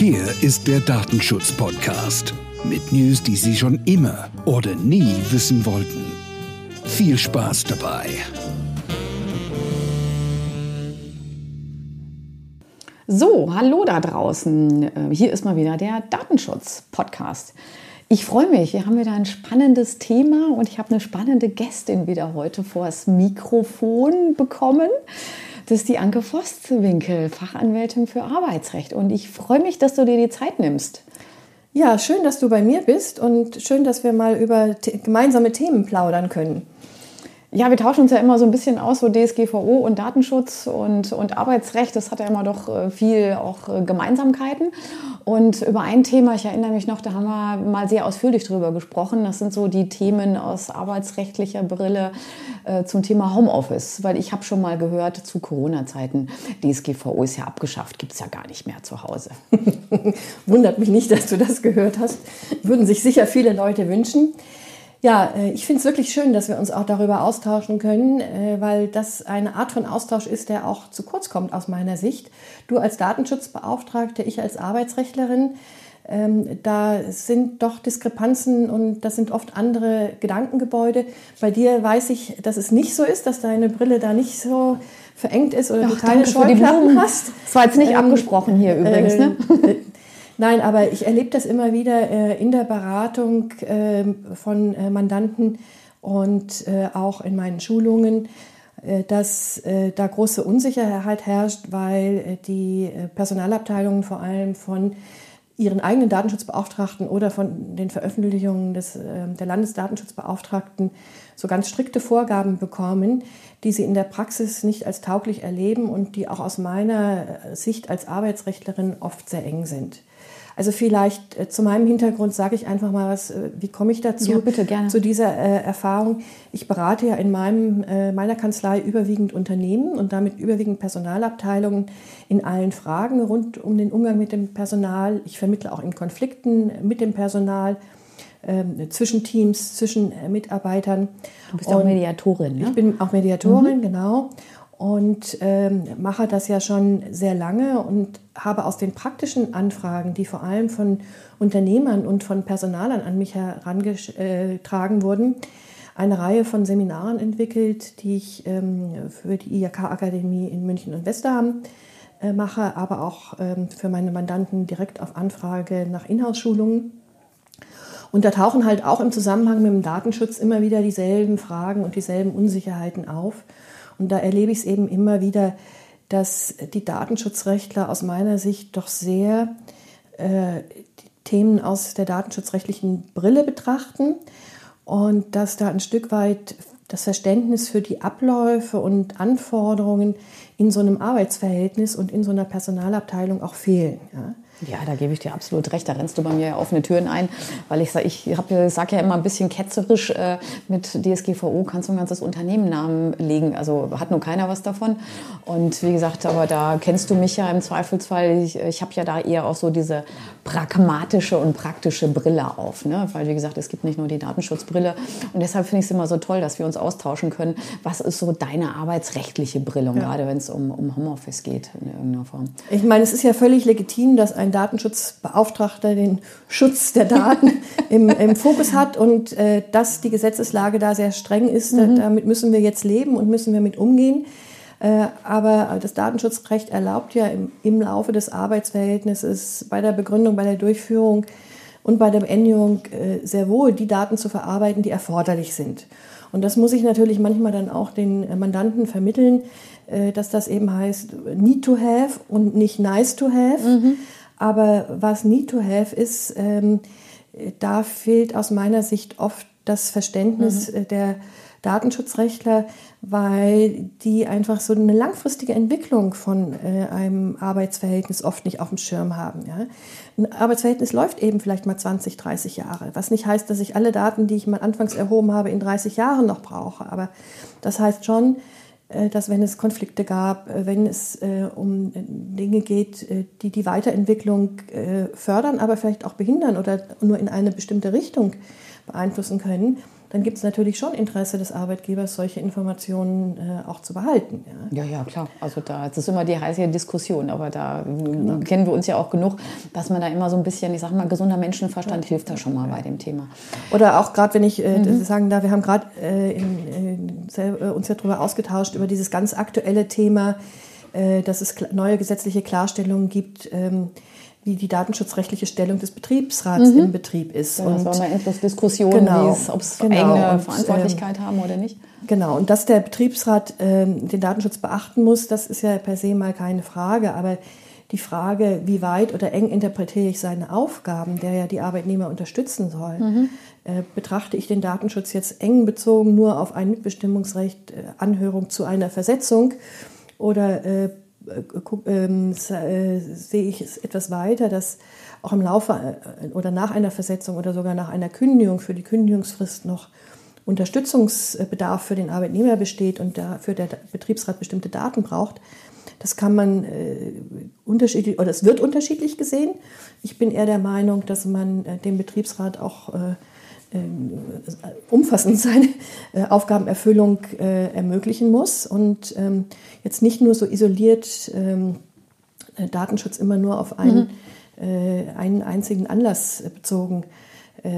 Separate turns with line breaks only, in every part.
Hier ist der Datenschutz-Podcast mit News, die Sie schon immer oder nie wissen wollten. Viel Spaß dabei.
So, hallo da draußen. Äh, hier ist mal wieder der Datenschutz-Podcast. Ich freue mich, wir haben wieder ein spannendes Thema und ich habe eine spannende Gästin wieder heute vor das Mikrofon bekommen. Das ist die Anke Forstwinkel, Fachanwältin für Arbeitsrecht. Und ich freue mich, dass du dir die Zeit nimmst.
Ja, schön, dass du bei mir bist und schön, dass wir mal über gemeinsame Themen plaudern können.
Ja, wir tauschen uns ja immer so ein bisschen aus, so DSGVO und Datenschutz und, und Arbeitsrecht. Das hat ja immer doch äh, viel auch äh, Gemeinsamkeiten. Und über ein Thema, ich erinnere mich noch, da haben wir mal sehr ausführlich drüber gesprochen. Das sind so die Themen aus arbeitsrechtlicher Brille äh, zum Thema Homeoffice. Weil ich habe schon mal gehört, zu Corona-Zeiten, DSGVO ist ja abgeschafft, gibt es ja gar nicht mehr zu Hause.
Wundert mich nicht, dass du das gehört hast. Würden sich sicher viele Leute wünschen. Ja, äh, ich finde es wirklich schön, dass wir uns auch darüber austauschen können, äh, weil das eine Art von Austausch ist, der auch zu kurz kommt aus meiner Sicht. Du als Datenschutzbeauftragte, ich als Arbeitsrechtlerin, ähm, da sind doch Diskrepanzen und das sind oft andere Gedankengebäude. Bei dir weiß ich, dass es nicht so ist, dass deine Brille da nicht so verengt ist oder Ach, du keine Scheuklappen hast.
Das war jetzt nicht ähm, abgesprochen hier übrigens, ne?
Nein, aber ich erlebe das immer wieder äh, in der Beratung äh, von äh, Mandanten und äh, auch in meinen Schulungen, äh, dass äh, da große Unsicherheit herrscht, weil die Personalabteilungen vor allem von ihren eigenen Datenschutzbeauftragten oder von den Veröffentlichungen des, der Landesdatenschutzbeauftragten so ganz strikte Vorgaben bekommen, die sie in der Praxis nicht als tauglich erleben und die auch aus meiner Sicht als Arbeitsrechtlerin oft sehr eng sind. Also vielleicht äh, zu meinem Hintergrund sage ich einfach mal was, äh, wie komme ich dazu?
Ja, bitte, gerne.
Zu dieser äh, Erfahrung. Ich berate ja in meinem, äh, meiner Kanzlei überwiegend Unternehmen und damit überwiegend Personalabteilungen in allen Fragen rund um den Umgang mit dem Personal. Ich vermittle auch in Konflikten mit dem Personal. Ähm, zwischen Teams, zwischen äh, Mitarbeitern.
Du bist und auch Mediatorin,
ne? Ich bin auch Mediatorin, mhm. genau und ähm, mache das ja schon sehr lange und habe aus den praktischen Anfragen, die vor allem von Unternehmern und von Personalern an mich herangetragen wurden, eine Reihe von Seminaren entwickelt, die ich ähm, für die IHK-Akademie in München und Westerham äh, mache, aber auch ähm, für meine Mandanten direkt auf Anfrage nach Inhouse-Schulungen. Und da tauchen halt auch im Zusammenhang mit dem Datenschutz immer wieder dieselben Fragen und dieselben Unsicherheiten auf. Und da erlebe ich es eben immer wieder, dass die Datenschutzrechtler aus meiner Sicht doch sehr äh, Themen aus der datenschutzrechtlichen Brille betrachten und dass da ein Stück weit das Verständnis für die Abläufe und Anforderungen in so einem Arbeitsverhältnis und in so einer Personalabteilung auch fehlen. Ja.
Ja, da gebe ich dir absolut recht. Da rennst du bei mir offene Türen ein, weil ich sage, ich sage ja immer ein bisschen ketzerisch, äh, mit DSGVO kannst du ein ganzes Unternehmen Namen legen. Also hat nur keiner was davon. Und wie gesagt, aber da kennst du mich ja im Zweifelsfall. Ich, ich habe ja da eher auch so diese pragmatische und praktische Brille auf. Ne? Weil, wie gesagt, es gibt nicht nur die Datenschutzbrille. Und deshalb finde ich es immer so toll, dass wir uns austauschen können. Was ist so deine arbeitsrechtliche Brille? Ja. gerade wenn es um, um Homeoffice geht in irgendeiner Form.
Ich meine, es ist ja völlig legitim, dass ein Datenschutzbeauftragter den Schutz der Daten im, im, Fokus hat und äh, dass die Gesetzeslage da sehr streng ist. Mhm. Damit müssen wir jetzt leben und müssen wir mit umgehen. Äh, aber das Datenschutzrecht erlaubt ja im, im, Laufe des Arbeitsverhältnisses bei der Begründung, bei der Durchführung und bei der Beendigung äh, sehr wohl die Daten zu verarbeiten, die erforderlich sind. Und das muss ich natürlich manchmal dann auch den Mandanten vermitteln, äh, dass das eben heißt need to have und nicht nice to have. Mhm. Aber was need to have ist, ähm, da fehlt aus meiner Sicht oft das Verständnis mhm. der Datenschutzrechtler, weil die einfach so eine langfristige Entwicklung von äh, einem Arbeitsverhältnis oft nicht auf dem Schirm haben. Ja? Ein Arbeitsverhältnis läuft eben vielleicht mal 20, 30 Jahre, was nicht heißt, dass ich alle Daten, die ich mal anfangs erhoben habe, in 30 Jahren noch brauche. Aber das heißt schon, äh, dass wenn es Konflikte gab, äh, wenn es äh, um Dinge geht, die die Weiterentwicklung fördern, aber vielleicht auch behindern oder nur in eine bestimmte Richtung beeinflussen können, dann gibt es natürlich schon Interesse des Arbeitgebers, solche Informationen äh, auch zu behalten.
Ja. ja, ja, klar. Also da das ist immer die heiße Diskussion, aber da genau. kennen wir uns ja auch genug, dass man da immer so ein bisschen, ich sage mal, gesunder Menschenverstand ja. hilft da schon mal bei dem Thema.
Oder auch gerade, wenn ich äh, mhm. sagen darf, wir haben gerade äh, äh, uns ja darüber ausgetauscht, über dieses ganz aktuelle Thema, äh, dass es neue gesetzliche Klarstellungen gibt. Ähm, wie die datenschutzrechtliche Stellung des Betriebsrats mhm. im Betrieb ist.
Ja, und das war mal endlos Diskussion, genau, ob es genau, eigene und, Verantwortlichkeit ähm, haben oder nicht.
Genau, und dass der Betriebsrat ähm, den Datenschutz beachten muss, das ist ja per se mal keine Frage. Aber die Frage, wie weit oder eng interpretiere ich seine Aufgaben, der ja die Arbeitnehmer unterstützen soll, mhm. äh, betrachte ich den Datenschutz jetzt eng bezogen nur auf ein Mitbestimmungsrecht, äh, Anhörung zu einer Versetzung oder ähm, äh, sehe ich es etwas weiter, dass auch im Laufe äh, oder nach einer Versetzung oder sogar nach einer Kündigung für die Kündigungsfrist noch Unterstützungsbedarf für den Arbeitnehmer besteht und dafür der Betriebsrat bestimmte Daten braucht. Das kann man äh, unterschiedlich oder es wird unterschiedlich gesehen. Ich bin eher der Meinung, dass man äh, dem Betriebsrat auch äh, äh, umfassend seine äh, Aufgabenerfüllung äh, ermöglichen muss und ähm, jetzt nicht nur so isoliert ähm, Datenschutz immer nur auf einen, mhm. einen einzigen Anlass bezogen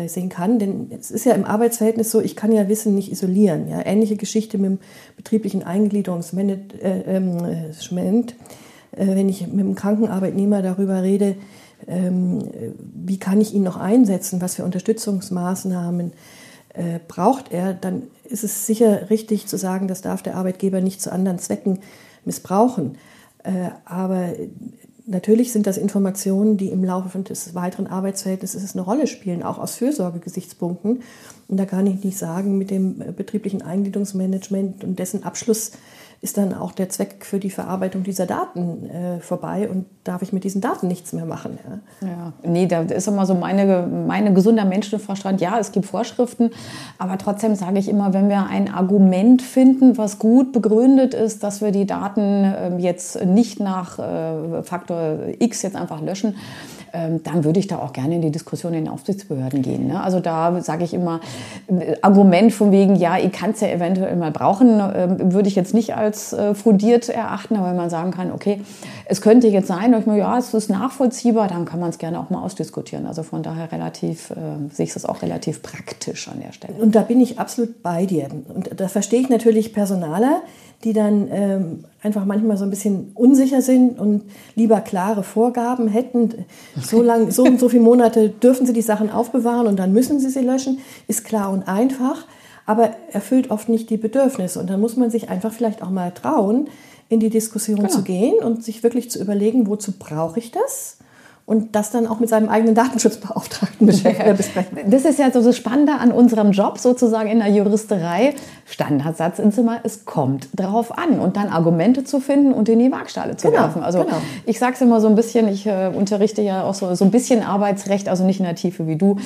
sehen kann. Denn es ist ja im Arbeitsverhältnis so, ich kann ja Wissen nicht isolieren. Ja? Ähnliche Geschichte mit dem betrieblichen Eingliederungsmanagement. Wenn ich mit einem Krankenarbeitnehmer darüber rede, ähm, wie kann ich ihn noch einsetzen, was für Unterstützungsmaßnahmen äh, braucht er, dann ist es sicher richtig zu sagen, das darf der Arbeitgeber nicht zu anderen Zwecken missbrauchen. Äh, aber natürlich sind das Informationen, die im Laufe des weiteren Arbeitsverhältnisses eine Rolle spielen, auch aus Fürsorgegesichtspunkten. Und da kann ich nicht sagen, mit dem betrieblichen Eingliederungsmanagement und dessen Abschluss ist dann auch der Zweck für die Verarbeitung dieser Daten äh, vorbei und darf ich mit diesen Daten nichts mehr machen.
Ja, ja. nee, da ist immer so meine, meine gesunder Menschenverstand. Ja, es gibt Vorschriften, aber trotzdem sage ich immer, wenn wir ein Argument finden, was gut begründet ist, dass wir die Daten äh, jetzt nicht nach äh, Faktor X jetzt einfach löschen, dann würde ich da auch gerne in die Diskussion in den Aufsichtsbehörden gehen. Ne? Also da sage ich immer, äh, Argument von wegen, ja, ich kann es ja eventuell mal brauchen, ähm, würde ich jetzt nicht als äh, fundiert erachten, aber wenn man sagen kann, okay, es könnte jetzt sein, ich mir, ja, es ist nachvollziehbar, dann kann man es gerne auch mal ausdiskutieren. Also von daher relativ, äh, sehe ich das auch relativ praktisch an der Stelle.
Und da bin ich absolut bei dir. Und da verstehe ich natürlich Personaler, die dann ähm, einfach manchmal so ein bisschen unsicher sind und lieber klare Vorgaben hätten. So lang, so und so viele Monate dürfen sie die Sachen aufbewahren und dann müssen sie sie löschen, ist klar und einfach, aber erfüllt oft nicht die Bedürfnisse. Und dann muss man sich einfach vielleicht auch mal trauen, in die Diskussion genau. zu gehen und sich wirklich zu überlegen, wozu brauche ich das? und das dann auch mit seinem eigenen Datenschutzbeauftragten
äh, besprechen. Das ist ja so das Spannende an unserem Job sozusagen in der Juristerei. Standardsatz ins Zimmer, es kommt drauf an und dann Argumente zu finden und in die Waagschale zu genau, werfen. Also genau. ich sage es immer so ein bisschen, ich äh, unterrichte ja auch so, so ein bisschen Arbeitsrecht, also nicht in der Tiefe wie du,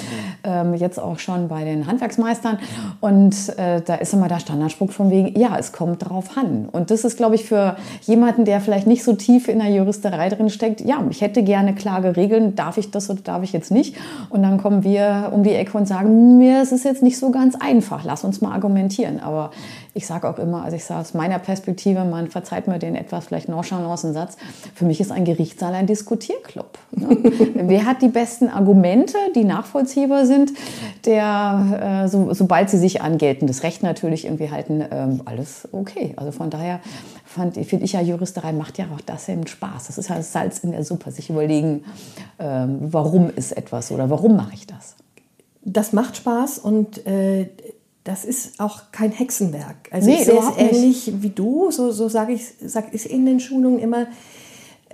ähm, jetzt auch schon bei den Handwerksmeistern und äh, da ist immer der Standardspruch von wegen, ja, es kommt drauf an. Und das ist, glaube ich, für jemanden, der vielleicht nicht so tief in der Juristerei drin steckt, ja, ich hätte gerne klare regeln, darf ich das oder darf ich jetzt nicht? Und dann kommen wir um die Ecke und sagen, mir ist es jetzt nicht so ganz einfach, lass uns mal argumentieren. Aber ich sage auch immer, also ich sage aus meiner Perspektive, man verzeiht mir den etwas vielleicht nonchalanten Satz, für mich ist ein Gerichtssaal ein Diskutierclub. Ne? Wer hat die besten Argumente, die nachvollziehbar sind, der, äh, so, sobald sie sich an geltendes Recht natürlich irgendwie halten, ähm, alles okay. Also von daher finde ich ja, Juristerei macht ja auch das eben Spaß. Das ist ja das Salz in der Suppe, sich überlegen, ähm, warum ist etwas oder warum mache ich das.
Das macht Spaß und äh, das ist auch kein Hexenwerk. Also nee, ich sehe es ähnlich wie du, so, so sage ich sag ich in den Schulungen immer,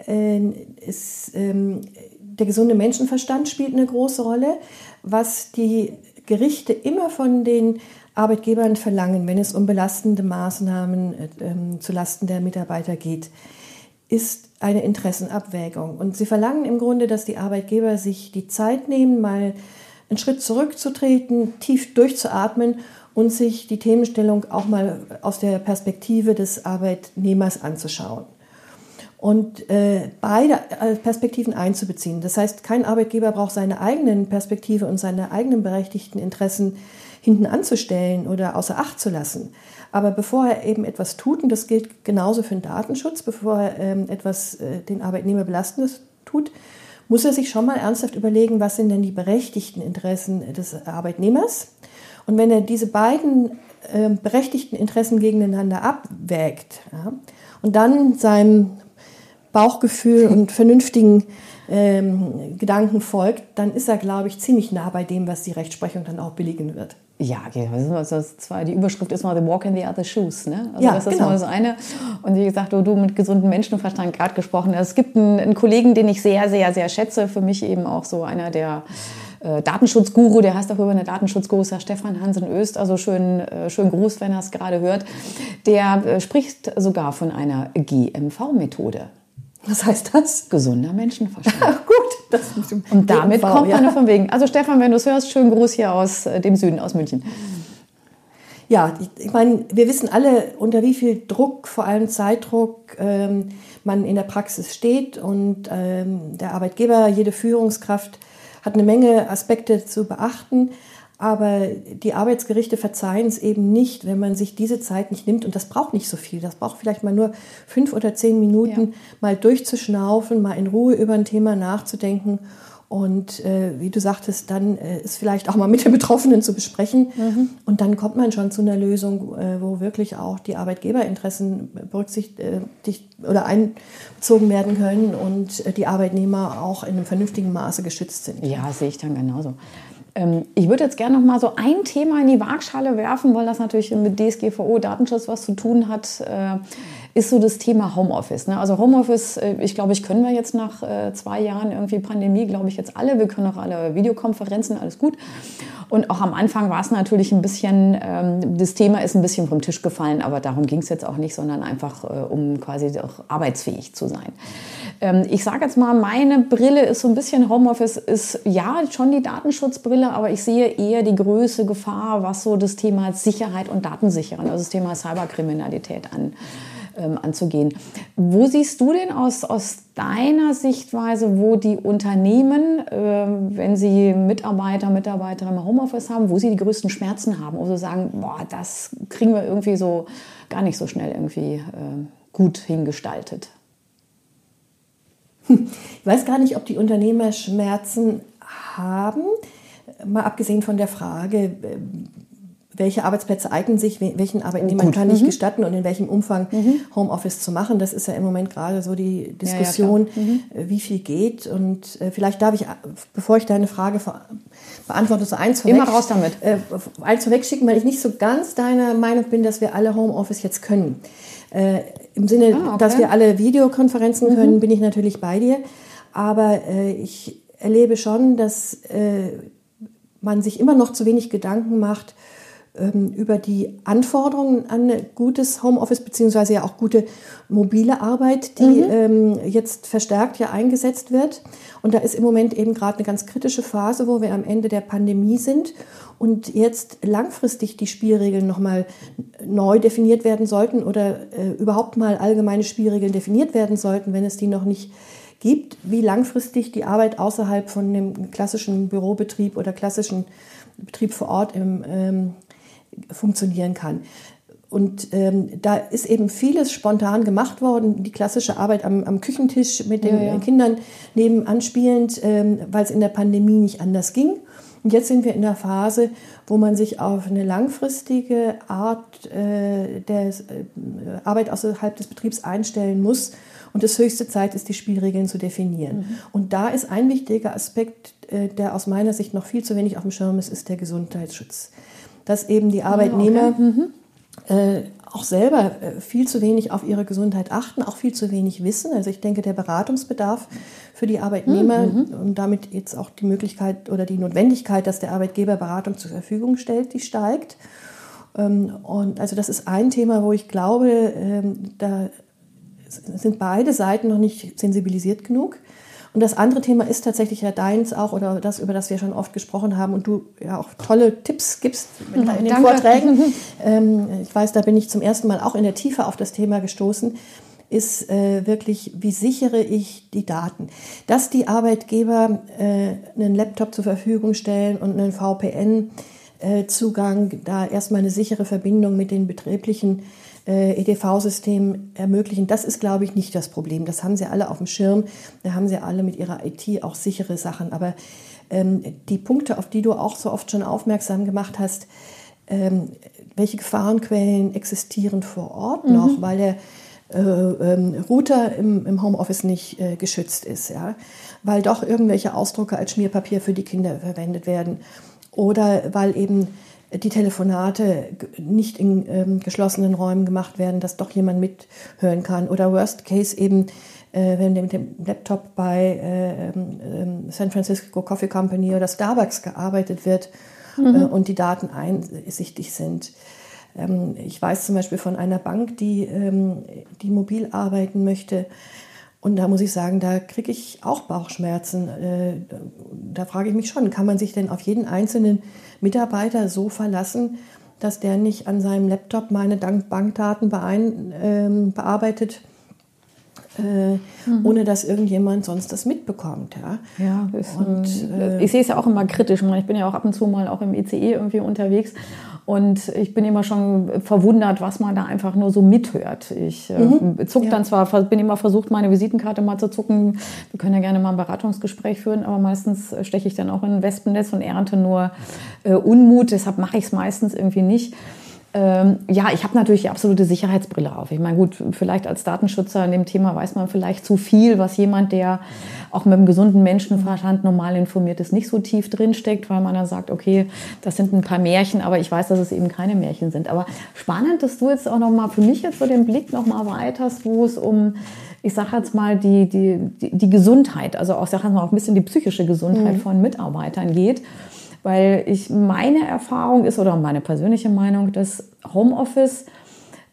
äh, es, ähm, der gesunde Menschenverstand spielt eine große Rolle, was die Gerichte immer von den Arbeitgebern verlangen, wenn es um belastende Maßnahmen äh, ähm, zulasten der Mitarbeiter geht, ist eine Interessenabwägung. Und sie verlangen im Grunde, dass die Arbeitgeber sich die Zeit nehmen, mal einen Schritt zurückzutreten, tief durchzuatmen und sich die Themenstellung auch mal aus der Perspektive des Arbeitnehmers anzuschauen. Und äh, beide äh, Perspektiven einzubeziehen. Das heißt, kein Arbeitgeber braucht seine eigenen Perspektive und seine eigenen berechtigten Interessen hinten anzustellen oder außer Acht zu lassen. Aber bevor er eben etwas tut, und das gilt genauso für den Datenschutz, bevor er ähm, etwas äh, den Arbeitnehmer belastendes tut, muss er sich schon mal ernsthaft überlegen, was sind denn die berechtigten Interessen des Arbeitnehmers. Und wenn er diese beiden äh, berechtigten Interessen gegeneinander abwägt ja, und dann seinem Bauchgefühl und vernünftigen ähm, Gedanken folgt, dann ist er, glaube ich, ziemlich nah bei dem, was die Rechtsprechung dann auch billigen wird.
Ja, ist zwar die Überschrift ist mal The Walk in the Other Shoes. Ne? Also ja, das ist genau. mal das eine. Und wie gesagt, du, du mit gesundem Menschenverstand gerade gesprochen. Es gibt einen, einen, Kollegen, den ich sehr, sehr, sehr schätze. Für mich eben auch so einer der äh, Datenschutzguru, der heißt auch über eine Datenschutzguru, ist Stefan Hansen Öst. Also schön, äh, schön Gruß, wenn er es gerade hört. Der äh, spricht sogar von einer GMV-Methode.
Was heißt das?
Gesunder Menschenverstand.
Gut. Das
und damit kommt man ja. von wegen. Also Stefan, wenn du es hörst, schönen Gruß hier aus äh, dem Süden, aus München.
Ja, ich, ich meine, wir wissen alle, unter wie viel Druck, vor allem Zeitdruck, ähm, man in der Praxis steht. Und ähm, der Arbeitgeber, jede Führungskraft hat eine Menge Aspekte zu beachten. Aber die Arbeitsgerichte verzeihen es eben nicht, wenn man sich diese Zeit nicht nimmt. Und das braucht nicht so viel. Das braucht vielleicht mal nur fünf oder zehn Minuten, ja. mal durchzuschnaufen, mal in Ruhe über ein Thema nachzudenken. Und äh, wie du sagtest, dann äh, ist vielleicht auch mal mit den Betroffenen zu besprechen. Mhm. Und dann kommt man schon zu einer Lösung, äh, wo wirklich auch die Arbeitgeberinteressen berücksichtigt äh, oder einbezogen werden können und äh, die Arbeitnehmer auch in einem vernünftigen Maße geschützt sind.
Ja, sehe ich dann genauso. Ähm, ich würde jetzt gerne noch mal so ein Thema in die Waagschale werfen, weil das natürlich mit DSGVO, Datenschutz was zu tun hat, äh, ist so das Thema Homeoffice. Ne? Also Homeoffice, äh, ich glaube, ich können wir jetzt nach äh, zwei Jahren irgendwie Pandemie, glaube ich jetzt alle. Wir können auch alle Videokonferenzen, alles gut. Und auch am Anfang war es natürlich ein bisschen, ähm, das Thema ist ein bisschen vom Tisch gefallen, aber darum ging es jetzt auch nicht, sondern einfach, um quasi auch arbeitsfähig zu sein. Ähm, ich sage jetzt mal, meine Brille ist so ein bisschen Homeoffice, ist ja schon die Datenschutzbrille, aber ich sehe eher die größte Gefahr, was so das Thema Sicherheit und Datensicherung, also das Thema Cyberkriminalität an ähm, anzugehen. Wo siehst du denn aus, aus deiner Sichtweise, wo die Unternehmen, äh, wenn sie Mitarbeiter, Mitarbeiterinnen im Homeoffice haben, wo sie die größten Schmerzen haben, wo sie sagen, boah, das kriegen wir irgendwie so gar nicht so schnell irgendwie äh, gut hingestaltet?
Ich weiß gar nicht, ob die Unternehmer Schmerzen haben, mal abgesehen von der Frage, welche Arbeitsplätze eignen sich, welchen Arbeitnehmer kann ich mhm. gestatten und in welchem Umfang mhm. Homeoffice zu machen. Das ist ja im Moment gerade so die Diskussion, ja, ja, mhm. Äh, wie viel geht. Und äh, vielleicht darf ich, bevor ich deine Frage beantworte, so eins
vorweg, Immer raus damit.
Äh, eins vorweg schicken, weil ich nicht so ganz deiner Meinung bin, dass wir alle Homeoffice jetzt können. Äh, Im Sinne, ah, okay. dass wir alle Videokonferenzen mhm. können, bin ich natürlich bei dir. Aber äh, ich erlebe schon, dass äh, man sich immer noch zu wenig Gedanken macht über die Anforderungen an gutes Homeoffice beziehungsweise ja auch gute mobile Arbeit, die mhm. ähm, jetzt verstärkt ja eingesetzt wird. Und da ist im Moment eben gerade eine ganz kritische Phase, wo wir am Ende der Pandemie sind und jetzt langfristig die Spielregeln nochmal neu definiert werden sollten oder äh, überhaupt mal allgemeine Spielregeln definiert werden sollten, wenn es die noch nicht gibt, wie langfristig die Arbeit außerhalb von dem klassischen Bürobetrieb oder klassischen Betrieb vor Ort im ähm, funktionieren kann. Und ähm, da ist eben vieles spontan gemacht worden. Die klassische Arbeit am, am Küchentisch mit den ja, ja. Kindern nebenan spielend, ähm, weil es in der Pandemie nicht anders ging. Und jetzt sind wir in der Phase, wo man sich auf eine langfristige Art äh, der äh, Arbeit außerhalb des Betriebs einstellen muss. Und es höchste Zeit ist, die Spielregeln zu definieren. Mhm. Und da ist ein wichtiger Aspekt, äh, der aus meiner Sicht noch viel zu wenig auf dem Schirm ist, ist der Gesundheitsschutz dass eben die Arbeitnehmer okay. mhm. äh, auch selber äh, viel zu wenig auf ihre Gesundheit achten, auch viel zu wenig wissen. Also ich denke, der Beratungsbedarf für die Arbeitnehmer mhm. und damit jetzt auch die Möglichkeit oder die Notwendigkeit, dass der Arbeitgeber Beratung zur Verfügung stellt, die steigt. Ähm, und also das ist ein Thema, wo ich glaube, ähm, da sind beide Seiten noch nicht sensibilisiert genug. Und das andere Thema ist tatsächlich ja deins auch oder das, über das wir schon oft gesprochen haben und du ja auch tolle Tipps gibst in den Danke. Vorträgen. Ähm, ich weiß, da bin ich zum ersten Mal auch in der Tiefe auf das Thema gestoßen ist äh, wirklich, wie sichere ich die Daten. Dass die Arbeitgeber äh, einen Laptop zur Verfügung stellen und einen VPN Zugang, da erstmal eine sichere Verbindung mit den betrieblichen äh, EDV-System ermöglichen. Das ist, glaube ich, nicht das Problem. Das haben sie alle auf dem Schirm. Da haben sie alle mit ihrer IT auch sichere Sachen. Aber ähm, die Punkte, auf die du auch so oft schon aufmerksam gemacht hast, ähm, welche Gefahrenquellen existieren vor Ort mhm. noch, weil der äh, ähm, Router im, im, Homeoffice nicht äh, geschützt ist, ja? weil doch irgendwelche Ausdrucke als Schmierpapier für die Kinder verwendet werden oder weil eben die Telefonate nicht in ähm, geschlossenen Räumen gemacht werden, dass doch jemand mithören kann. Oder Worst Case eben, äh, wenn mit dem Laptop bei äh, ähm, San Francisco Coffee Company oder Starbucks gearbeitet wird äh, mhm. äh, und die Daten einsichtig sind. Ähm, ich weiß zum Beispiel von einer Bank, die, ähm, die mobil arbeiten möchte. Und da muss ich sagen, da kriege ich auch Bauchschmerzen. Äh, da frage ich mich schon, kann man sich denn auf jeden einzelnen Mitarbeiter so verlassen, dass der nicht an seinem Laptop meine Bankdaten ähm, bearbeitet, äh, mhm. ohne dass irgendjemand sonst das mitbekommt. Ja,
und, äh, ich sehe es ja auch immer kritisch. Ich bin ja auch ab und zu mal auch im ECE e irgendwie unterwegs und ich bin immer schon verwundert, was man da einfach nur so mithört. Ich äh, mhm. zuck dann ja. zwar, bin immer versucht, meine Visitenkarte mal zu zucken. Wir können ja gerne mal ein Beratungsgespräch führen, aber meistens steche ich dann auch in ein Wespennetz und ernte nur äh, Unmut. Deshalb mache ich es meistens irgendwie nicht. Ähm, ja, ich habe natürlich die absolute Sicherheitsbrille auf. Ich meine, gut, vielleicht als Datenschützer in dem Thema weiß man vielleicht zu viel, was jemand, der auch mit einem gesunden Menschenverstand normal informiert ist, nicht so tief drinsteckt, weil man dann sagt, okay, das sind ein paar Märchen, aber ich weiß, dass es eben keine Märchen sind. Aber spannend, dass du jetzt auch nochmal für mich jetzt so den Blick nochmal weiterst, wo es um ich sage jetzt mal, die, die, die, die Gesundheit, also auch, sag mal, auch ein bisschen die psychische Gesundheit mhm. von Mitarbeitern geht. Weil ich meine Erfahrung ist oder meine persönliche Meinung, dass Homeoffice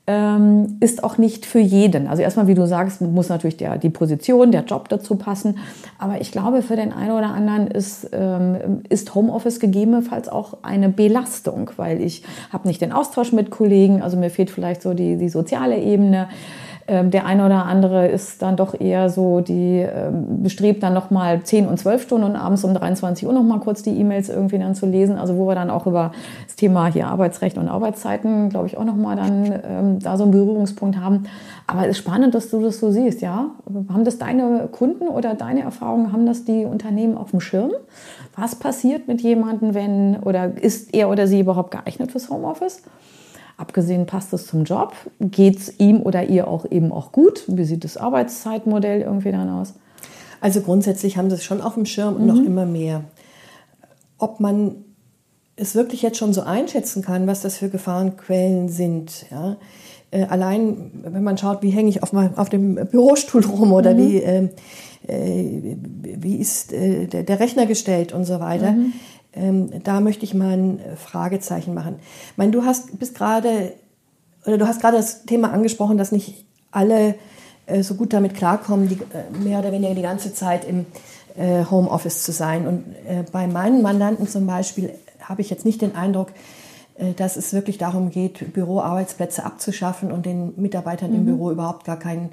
ähm, ist auch nicht für jeden. Also erstmal, wie du sagst, muss natürlich der, die Position, der Job dazu passen. Aber ich glaube, für den einen oder anderen ist, ähm, ist Homeoffice gegebenenfalls auch eine Belastung, weil ich habe nicht den Austausch mit Kollegen, also mir fehlt vielleicht so die, die soziale Ebene. Ähm, der eine oder andere ist dann doch eher so, die ähm, bestrebt dann noch mal 10 und 12 Stunden und abends um 23 Uhr noch mal kurz die E-Mails irgendwie dann zu lesen. Also wo wir dann auch über das Thema hier Arbeitsrecht und Arbeitszeiten, glaube ich, auch noch mal dann ähm, da so einen Berührungspunkt haben. Aber es ist spannend, dass du das so siehst, ja? Haben das deine Kunden oder deine Erfahrungen, haben das die Unternehmen auf dem Schirm? Was passiert mit jemandem, wenn oder ist er oder sie überhaupt geeignet fürs Homeoffice? Abgesehen passt es zum Job, geht es ihm oder ihr auch eben auch gut? Wie sieht das Arbeitszeitmodell irgendwie dann aus?
Also grundsätzlich haben sie es schon auf dem Schirm und mhm. noch immer mehr. Ob man es wirklich jetzt schon so einschätzen kann, was das für Gefahrenquellen sind, ja, äh, allein wenn man schaut, wie hänge ich auf, mein, auf dem Bürostuhl rum oder mhm. wie, äh, äh, wie ist äh, der, der, Rechner gestellt und so weiter, mhm. Ähm, da möchte ich mal ein äh, Fragezeichen machen. Ich meine, du hast bis gerade oder du hast gerade das Thema angesprochen, dass nicht alle äh, so gut damit klarkommen, die, äh, mehr oder weniger die ganze Zeit im äh, Homeoffice zu sein. Und äh, bei meinen Mandanten zum Beispiel habe ich jetzt nicht den Eindruck, äh, dass es wirklich darum geht, Büroarbeitsplätze abzuschaffen und den Mitarbeitern mhm. im Büro überhaupt gar keinen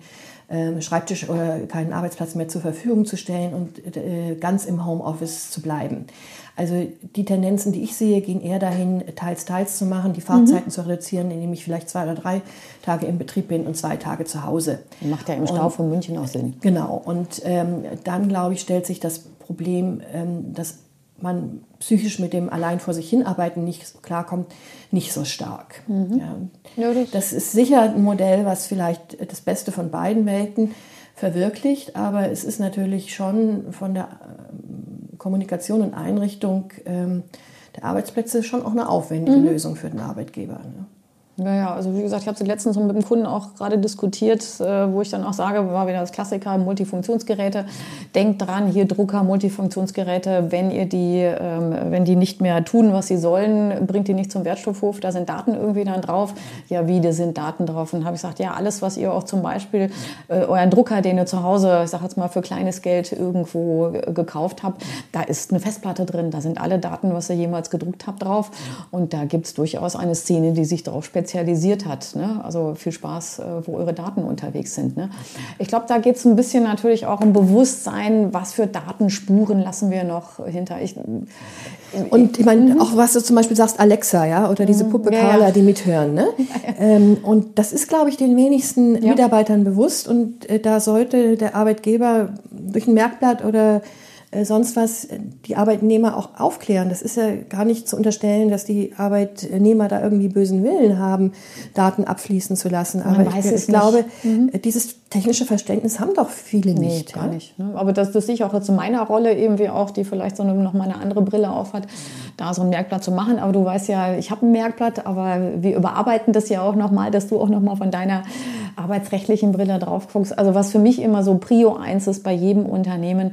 Schreibtisch oder keinen Arbeitsplatz mehr zur Verfügung zu stellen und äh, ganz im Homeoffice zu bleiben. Also die Tendenzen, die ich sehe, gehen eher dahin, teils, teils zu machen, die Fahrzeiten mhm. zu reduzieren, indem ich vielleicht zwei oder drei Tage im Betrieb bin und zwei Tage zu Hause.
Macht ja im Stau und, von München auch Sinn.
Genau. Und ähm, dann, glaube ich, stellt sich das Problem, ähm, dass man psychisch mit dem allein vor sich hinarbeiten nicht klarkommt, nicht so stark. Mhm. Ja. Das ist sicher ein Modell, was vielleicht das Beste von beiden Welten verwirklicht, aber es ist natürlich schon von der ähm, Kommunikation und Einrichtung ähm, der Arbeitsplätze schon auch eine aufwendige mhm. Lösung für den Arbeitgeber. Ne?
Ja, ja, also wie gesagt, ich habe es letztens mit dem Kunden auch gerade diskutiert, äh, wo ich dann auch sage, war wieder das Klassiker, Multifunktionsgeräte. Denkt dran, hier Drucker, Multifunktionsgeräte, wenn ihr die, ähm, wenn die nicht mehr tun, was sie sollen, bringt die nicht zum Wertstoffhof, da sind Daten irgendwie dann drauf. Ja, wie, da sind Daten drauf. Und habe ich gesagt, ja, alles, was ihr auch zum Beispiel, äh, euren Drucker, den ihr zu Hause, ich sage jetzt mal, für kleines Geld irgendwo gekauft habt, da ist eine Festplatte drin, da sind alle Daten, was ihr jemals gedruckt habt, drauf. Und da gibt es durchaus eine Szene, die sich darauf spezialisiert spezialisiert hat. Ne? Also viel Spaß, äh, wo eure Daten unterwegs sind. Ne? Ich glaube, da geht es ein bisschen natürlich auch um Bewusstsein, was für Datenspuren lassen wir noch hinter. Ich,
und ich meine, mhm. auch was du zum Beispiel sagst, Alexa, ja, oder diese mhm. Puppe ja, Carla, ja. die mithören. Ne? ähm, und das ist, glaube ich, den wenigsten ja. Mitarbeitern bewusst. Und äh, da sollte der Arbeitgeber durch ein Merkblatt oder äh, sonst was die Arbeitnehmer auch aufklären. Das ist ja gar nicht zu unterstellen, dass die Arbeitnehmer da irgendwie bösen Willen haben, Daten abfließen zu lassen. Man Aber ich, ich glaube, mhm. dieses technische Verständnis haben doch viele nee, nicht.
Gar ja? nicht. Ne? Aber das, das sehe ich auch zu meiner Rolle irgendwie auch, die vielleicht so eine, noch mal eine andere Brille aufhat, da so ein Merkblatt zu machen. Aber du weißt ja, ich habe ein Merkblatt, aber wir überarbeiten das ja auch noch mal, dass du auch noch mal von deiner arbeitsrechtlichen Brille drauf guckst. Also was für mich immer so Prio eins ist bei jedem Unternehmen,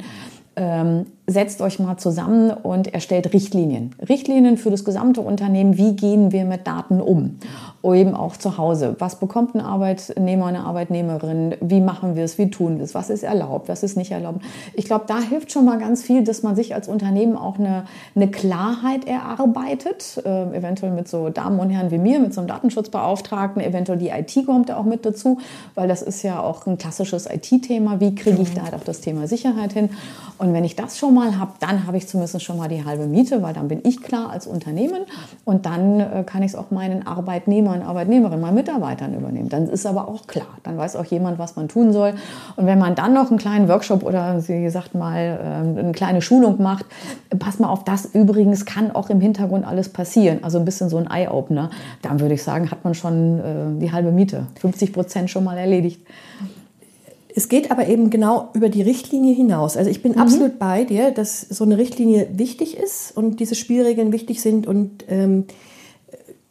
ähm, setzt euch mal zusammen und erstellt Richtlinien. Richtlinien für das gesamte Unternehmen. Wie gehen wir mit Daten um? Eben auch zu Hause. Was bekommt ein Arbeitnehmer, eine Arbeitnehmerin? Wie machen wir es? Wie tun wir es? Was ist erlaubt? Was ist nicht erlaubt? Ich glaube, da hilft schon mal ganz viel, dass man sich als Unternehmen auch eine, eine Klarheit erarbeitet. Äh, eventuell mit so Damen und Herren wie mir, mit so einem Datenschutzbeauftragten. Eventuell die IT kommt da auch mit dazu, weil das ist ja auch ein klassisches IT-Thema. Wie kriege ich da auch das Thema Sicherheit hin? Und wenn ich das schon mal habe, dann habe ich zumindest schon mal die halbe Miete, weil dann bin ich klar als Unternehmen und dann äh, kann ich es auch meinen Arbeitnehmern, Arbeitnehmerinnen, meinen Mitarbeitern übernehmen. Dann ist aber auch klar, dann weiß auch jemand, was man tun soll. Und wenn man dann noch einen kleinen Workshop oder wie gesagt mal äh, eine kleine Schulung macht, pass mal auf, das übrigens kann auch im Hintergrund alles passieren. Also ein bisschen so ein Eye-Opener. Dann würde ich sagen, hat man schon äh, die halbe Miete, 50 Prozent schon mal erledigt.
Es geht aber eben genau über die Richtlinie hinaus. Also ich bin mhm. absolut bei dir, dass so eine Richtlinie wichtig ist und diese Spielregeln wichtig sind und ähm,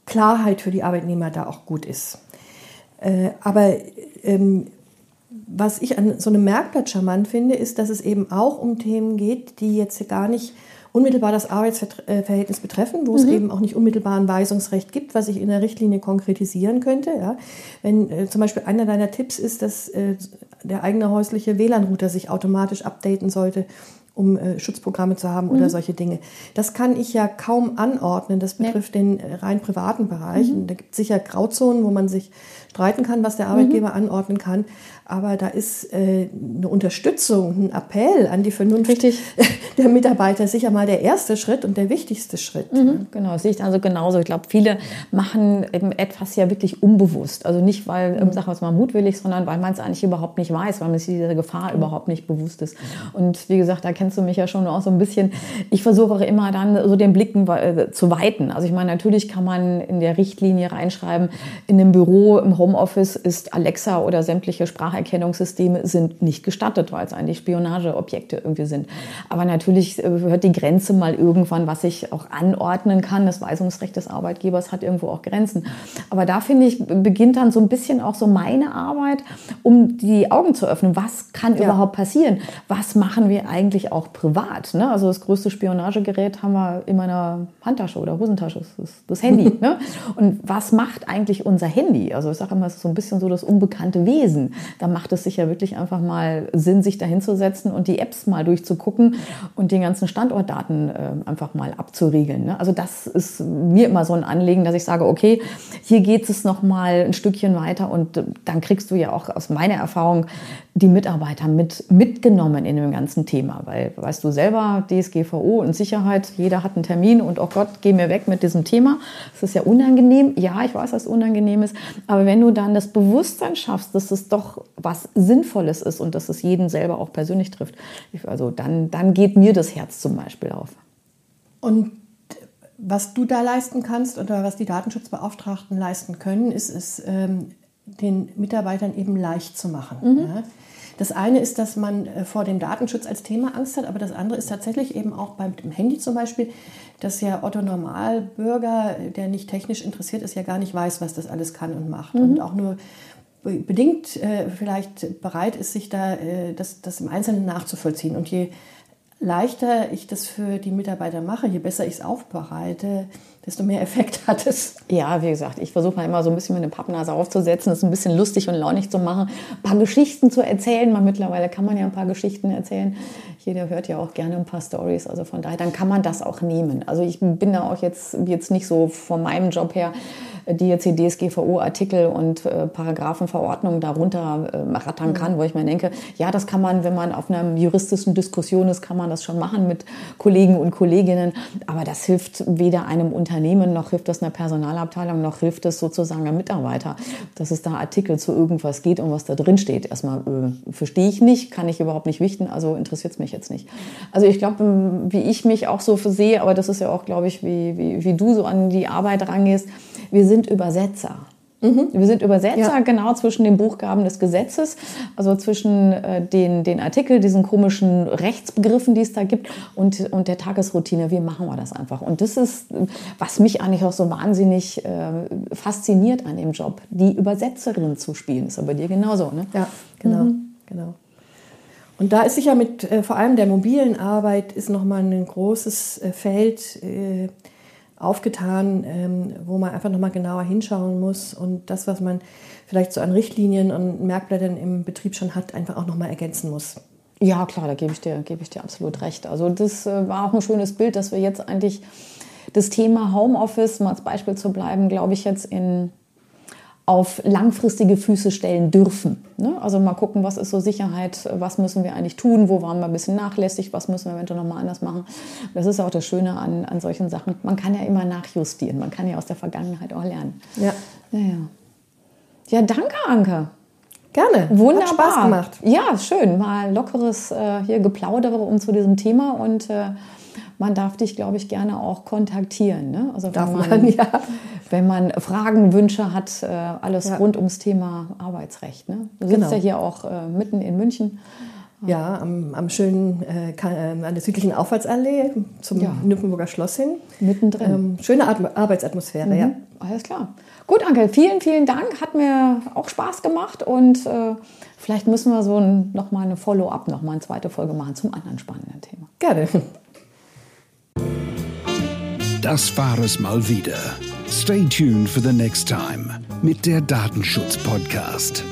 Klarheit für die Arbeitnehmer da auch gut ist. Äh, aber ähm, was ich an so einem Merkblatt charmant finde, ist, dass es eben auch um Themen geht, die jetzt gar nicht unmittelbar das Arbeitsverhältnis betreffen, wo mhm. es eben auch nicht unmittelbar ein Weisungsrecht gibt, was ich in der Richtlinie konkretisieren könnte. Ja. Wenn äh, zum Beispiel einer deiner Tipps ist, dass äh, der eigene häusliche WLAN-Router sich automatisch updaten sollte, um äh, Schutzprogramme zu haben mhm. oder solche Dinge. Das kann ich ja kaum anordnen. Das betrifft ja. den äh, rein privaten Bereich. Mhm. Da gibt es sicher Grauzonen, wo man sich streiten kann, was der Arbeitgeber mhm. anordnen kann. Aber da ist äh, eine Unterstützung, ein Appell an die Vernunft Richtig. der Mitarbeiter sicher mal der erste Schritt und der wichtigste Schritt.
Mhm, genau, sehe ich also genauso. Ich glaube, viele machen eben etwas ja wirklich unbewusst. Also nicht, weil, mhm. sagen wir es mal, mutwillig, sondern weil man es eigentlich überhaupt nicht weiß, weil man sich dieser Gefahr mhm. überhaupt nicht bewusst ist. Und wie gesagt, da kennst du mich ja schon auch so ein bisschen. Ich versuche auch immer dann so den Blicken äh, zu weiten. Also ich meine, natürlich kann man in der Richtlinie reinschreiben, in einem Büro, im Homeoffice ist Alexa oder sämtliche Spracherkennungssysteme sind nicht gestattet, weil es eigentlich Spionageobjekte irgendwie sind. Aber natürlich äh, hört die Grenze mal irgendwann, was ich auch anordnen kann. Das Weisungsrecht des Arbeitgebers hat irgendwo auch Grenzen. Aber da finde ich, beginnt dann so ein bisschen auch so meine Arbeit, um die Augen zu öffnen. Was kann ja. überhaupt passieren? Was machen wir eigentlich auch privat? Ne? Also das größte Spionagegerät haben wir in meiner Handtasche oder Hosentasche, das ist das Handy. ne? Und was macht eigentlich unser Handy? Also ich sage immer, es ist so ein bisschen so das unbekannte Wesen. Da macht es sich ja wirklich einfach mal Sinn, sich dahinzusetzen und die Apps mal durchzugucken und den ganzen Standortdaten äh, einfach mal abzuriegeln. Ne? Also das ist mir immer so ein Anliegen, dass ich sage, okay, hier geht es noch mal ein Stückchen weiter und äh, dann kriegst du ja auch aus meiner Erfahrung die Mitarbeiter mit mitgenommen in dem ganzen Thema, weil weißt du selber DSGVO und Sicherheit, jeder hat einen Termin und oh Gott, geh mir weg mit diesem Thema. Das ist ja unangenehm. Ja, ich weiß, dass es unangenehm ist, aber wenn du dann das Bewusstsein schaffst, dass es doch was Sinnvolles ist und dass es jeden selber auch persönlich trifft, also dann, dann geht mir das Herz zum Beispiel auf.
Und was du da leisten kannst oder was die Datenschutzbeauftragten leisten können, ist es, den Mitarbeitern eben leicht zu machen. Mhm. Ja? Das eine ist, dass man äh, vor dem Datenschutz als Thema Angst hat, aber das andere ist tatsächlich eben auch beim Handy zum Beispiel, dass ja Otto Normalbürger, der nicht technisch interessiert ist, ja gar nicht weiß, was das alles kann und macht. Mhm. Und auch nur bedingt äh, vielleicht bereit ist, sich da äh, das, das im Einzelnen nachzuvollziehen. Und je leichter ich das für die Mitarbeiter mache, je besser ich es aufbereite, desto mehr Effekt hat es.
Ja, wie gesagt, ich versuche mal immer so ein bisschen mit eine Pappnase aufzusetzen, es ein bisschen lustig und launig zu machen, ein paar Geschichten zu erzählen. Mal mittlerweile kann man ja ein paar Geschichten erzählen. Jeder hört ja auch gerne ein paar Stories. Also von daher, dann kann man das auch nehmen. Also ich bin da auch jetzt, jetzt nicht so von meinem Job her die jetzt DSGVO-Artikel und äh, Paragraphenverordnungen darunter äh, rattern mhm. kann, wo ich mir denke, ja, das kann man, wenn man auf einer juristischen Diskussion ist, kann man das schon machen mit Kollegen und Kolleginnen. Aber das hilft weder einem Unternehmen, noch hilft das einer Personalabteilung, noch hilft es sozusagen einem Mitarbeiter, dass es da Artikel zu irgendwas geht und was da drin steht. Erstmal äh, verstehe ich nicht, kann ich überhaupt nicht wichten, also interessiert es mich jetzt nicht. Also ich glaube, wie ich mich auch so sehe, aber das ist ja auch, glaube ich, wie, wie, wie du so an die Arbeit rangehst, wir sind Übersetzer. Mhm. Wir sind Übersetzer ja. genau zwischen den Buchgaben des Gesetzes, also zwischen äh, den, den Artikel, diesen komischen Rechtsbegriffen, die es da gibt, und, und der Tagesroutine. Wie machen wir das einfach? Und das ist, was mich eigentlich auch so wahnsinnig äh, fasziniert an dem Job, die Übersetzerin zu spielen. Ist aber dir genauso, ne?
Ja, genau, mhm. genau. Und da ist sicher mit äh, vor allem der mobilen Arbeit ist nochmal ein großes äh, Feld äh, aufgetan, ähm, wo man einfach nochmal genauer hinschauen muss und das, was man vielleicht so an Richtlinien und Merkblättern im Betrieb schon hat, einfach auch nochmal ergänzen muss.
Ja, klar, da gebe ich dir, gebe ich dir absolut recht. Also das äh, war auch ein schönes Bild, dass wir jetzt eigentlich das Thema Homeoffice, um als Beispiel zu bleiben, glaube ich, jetzt in auf langfristige Füße stellen dürfen. Ne? Also mal gucken, was ist so Sicherheit, was müssen wir eigentlich tun, wo waren wir ein bisschen nachlässig, was müssen wir eventuell nochmal anders machen. Das ist auch das Schöne an, an solchen Sachen. Man kann ja immer nachjustieren, man kann ja aus der Vergangenheit auch lernen.
Ja.
Ja, ja. ja danke, Anke.
Gerne.
Wunderbar.
Hat Spaß gemacht.
Ja, schön. Mal lockeres äh, hier Geplaudere um zu diesem Thema und äh, man darf dich, glaube ich, gerne auch kontaktieren. Ne?
Also darf man, man, ja.
Wenn man Fragen, Wünsche hat, äh, alles ja. rund ums Thema Arbeitsrecht. Ne? Du sitzt genau. ja hier auch äh, mitten in München.
Ja, am, am schönen, äh, äh an der südlichen Auffahrtsallee zum ja. Nymphenburger Schloss hin.
Mittendrin. Ähm,
schöne At Arbeitsatmosphäre, mhm. ja.
Alles klar. Gut, Anke, vielen, vielen Dank. Hat mir auch Spaß gemacht und äh, vielleicht müssen wir so ein, noch mal eine Follow-up, noch mal eine zweite Folge machen zum anderen spannenden Thema.
Gerne.
Das war es mal wieder. Stay tuned for the next time mit der Datenschutz Podcast.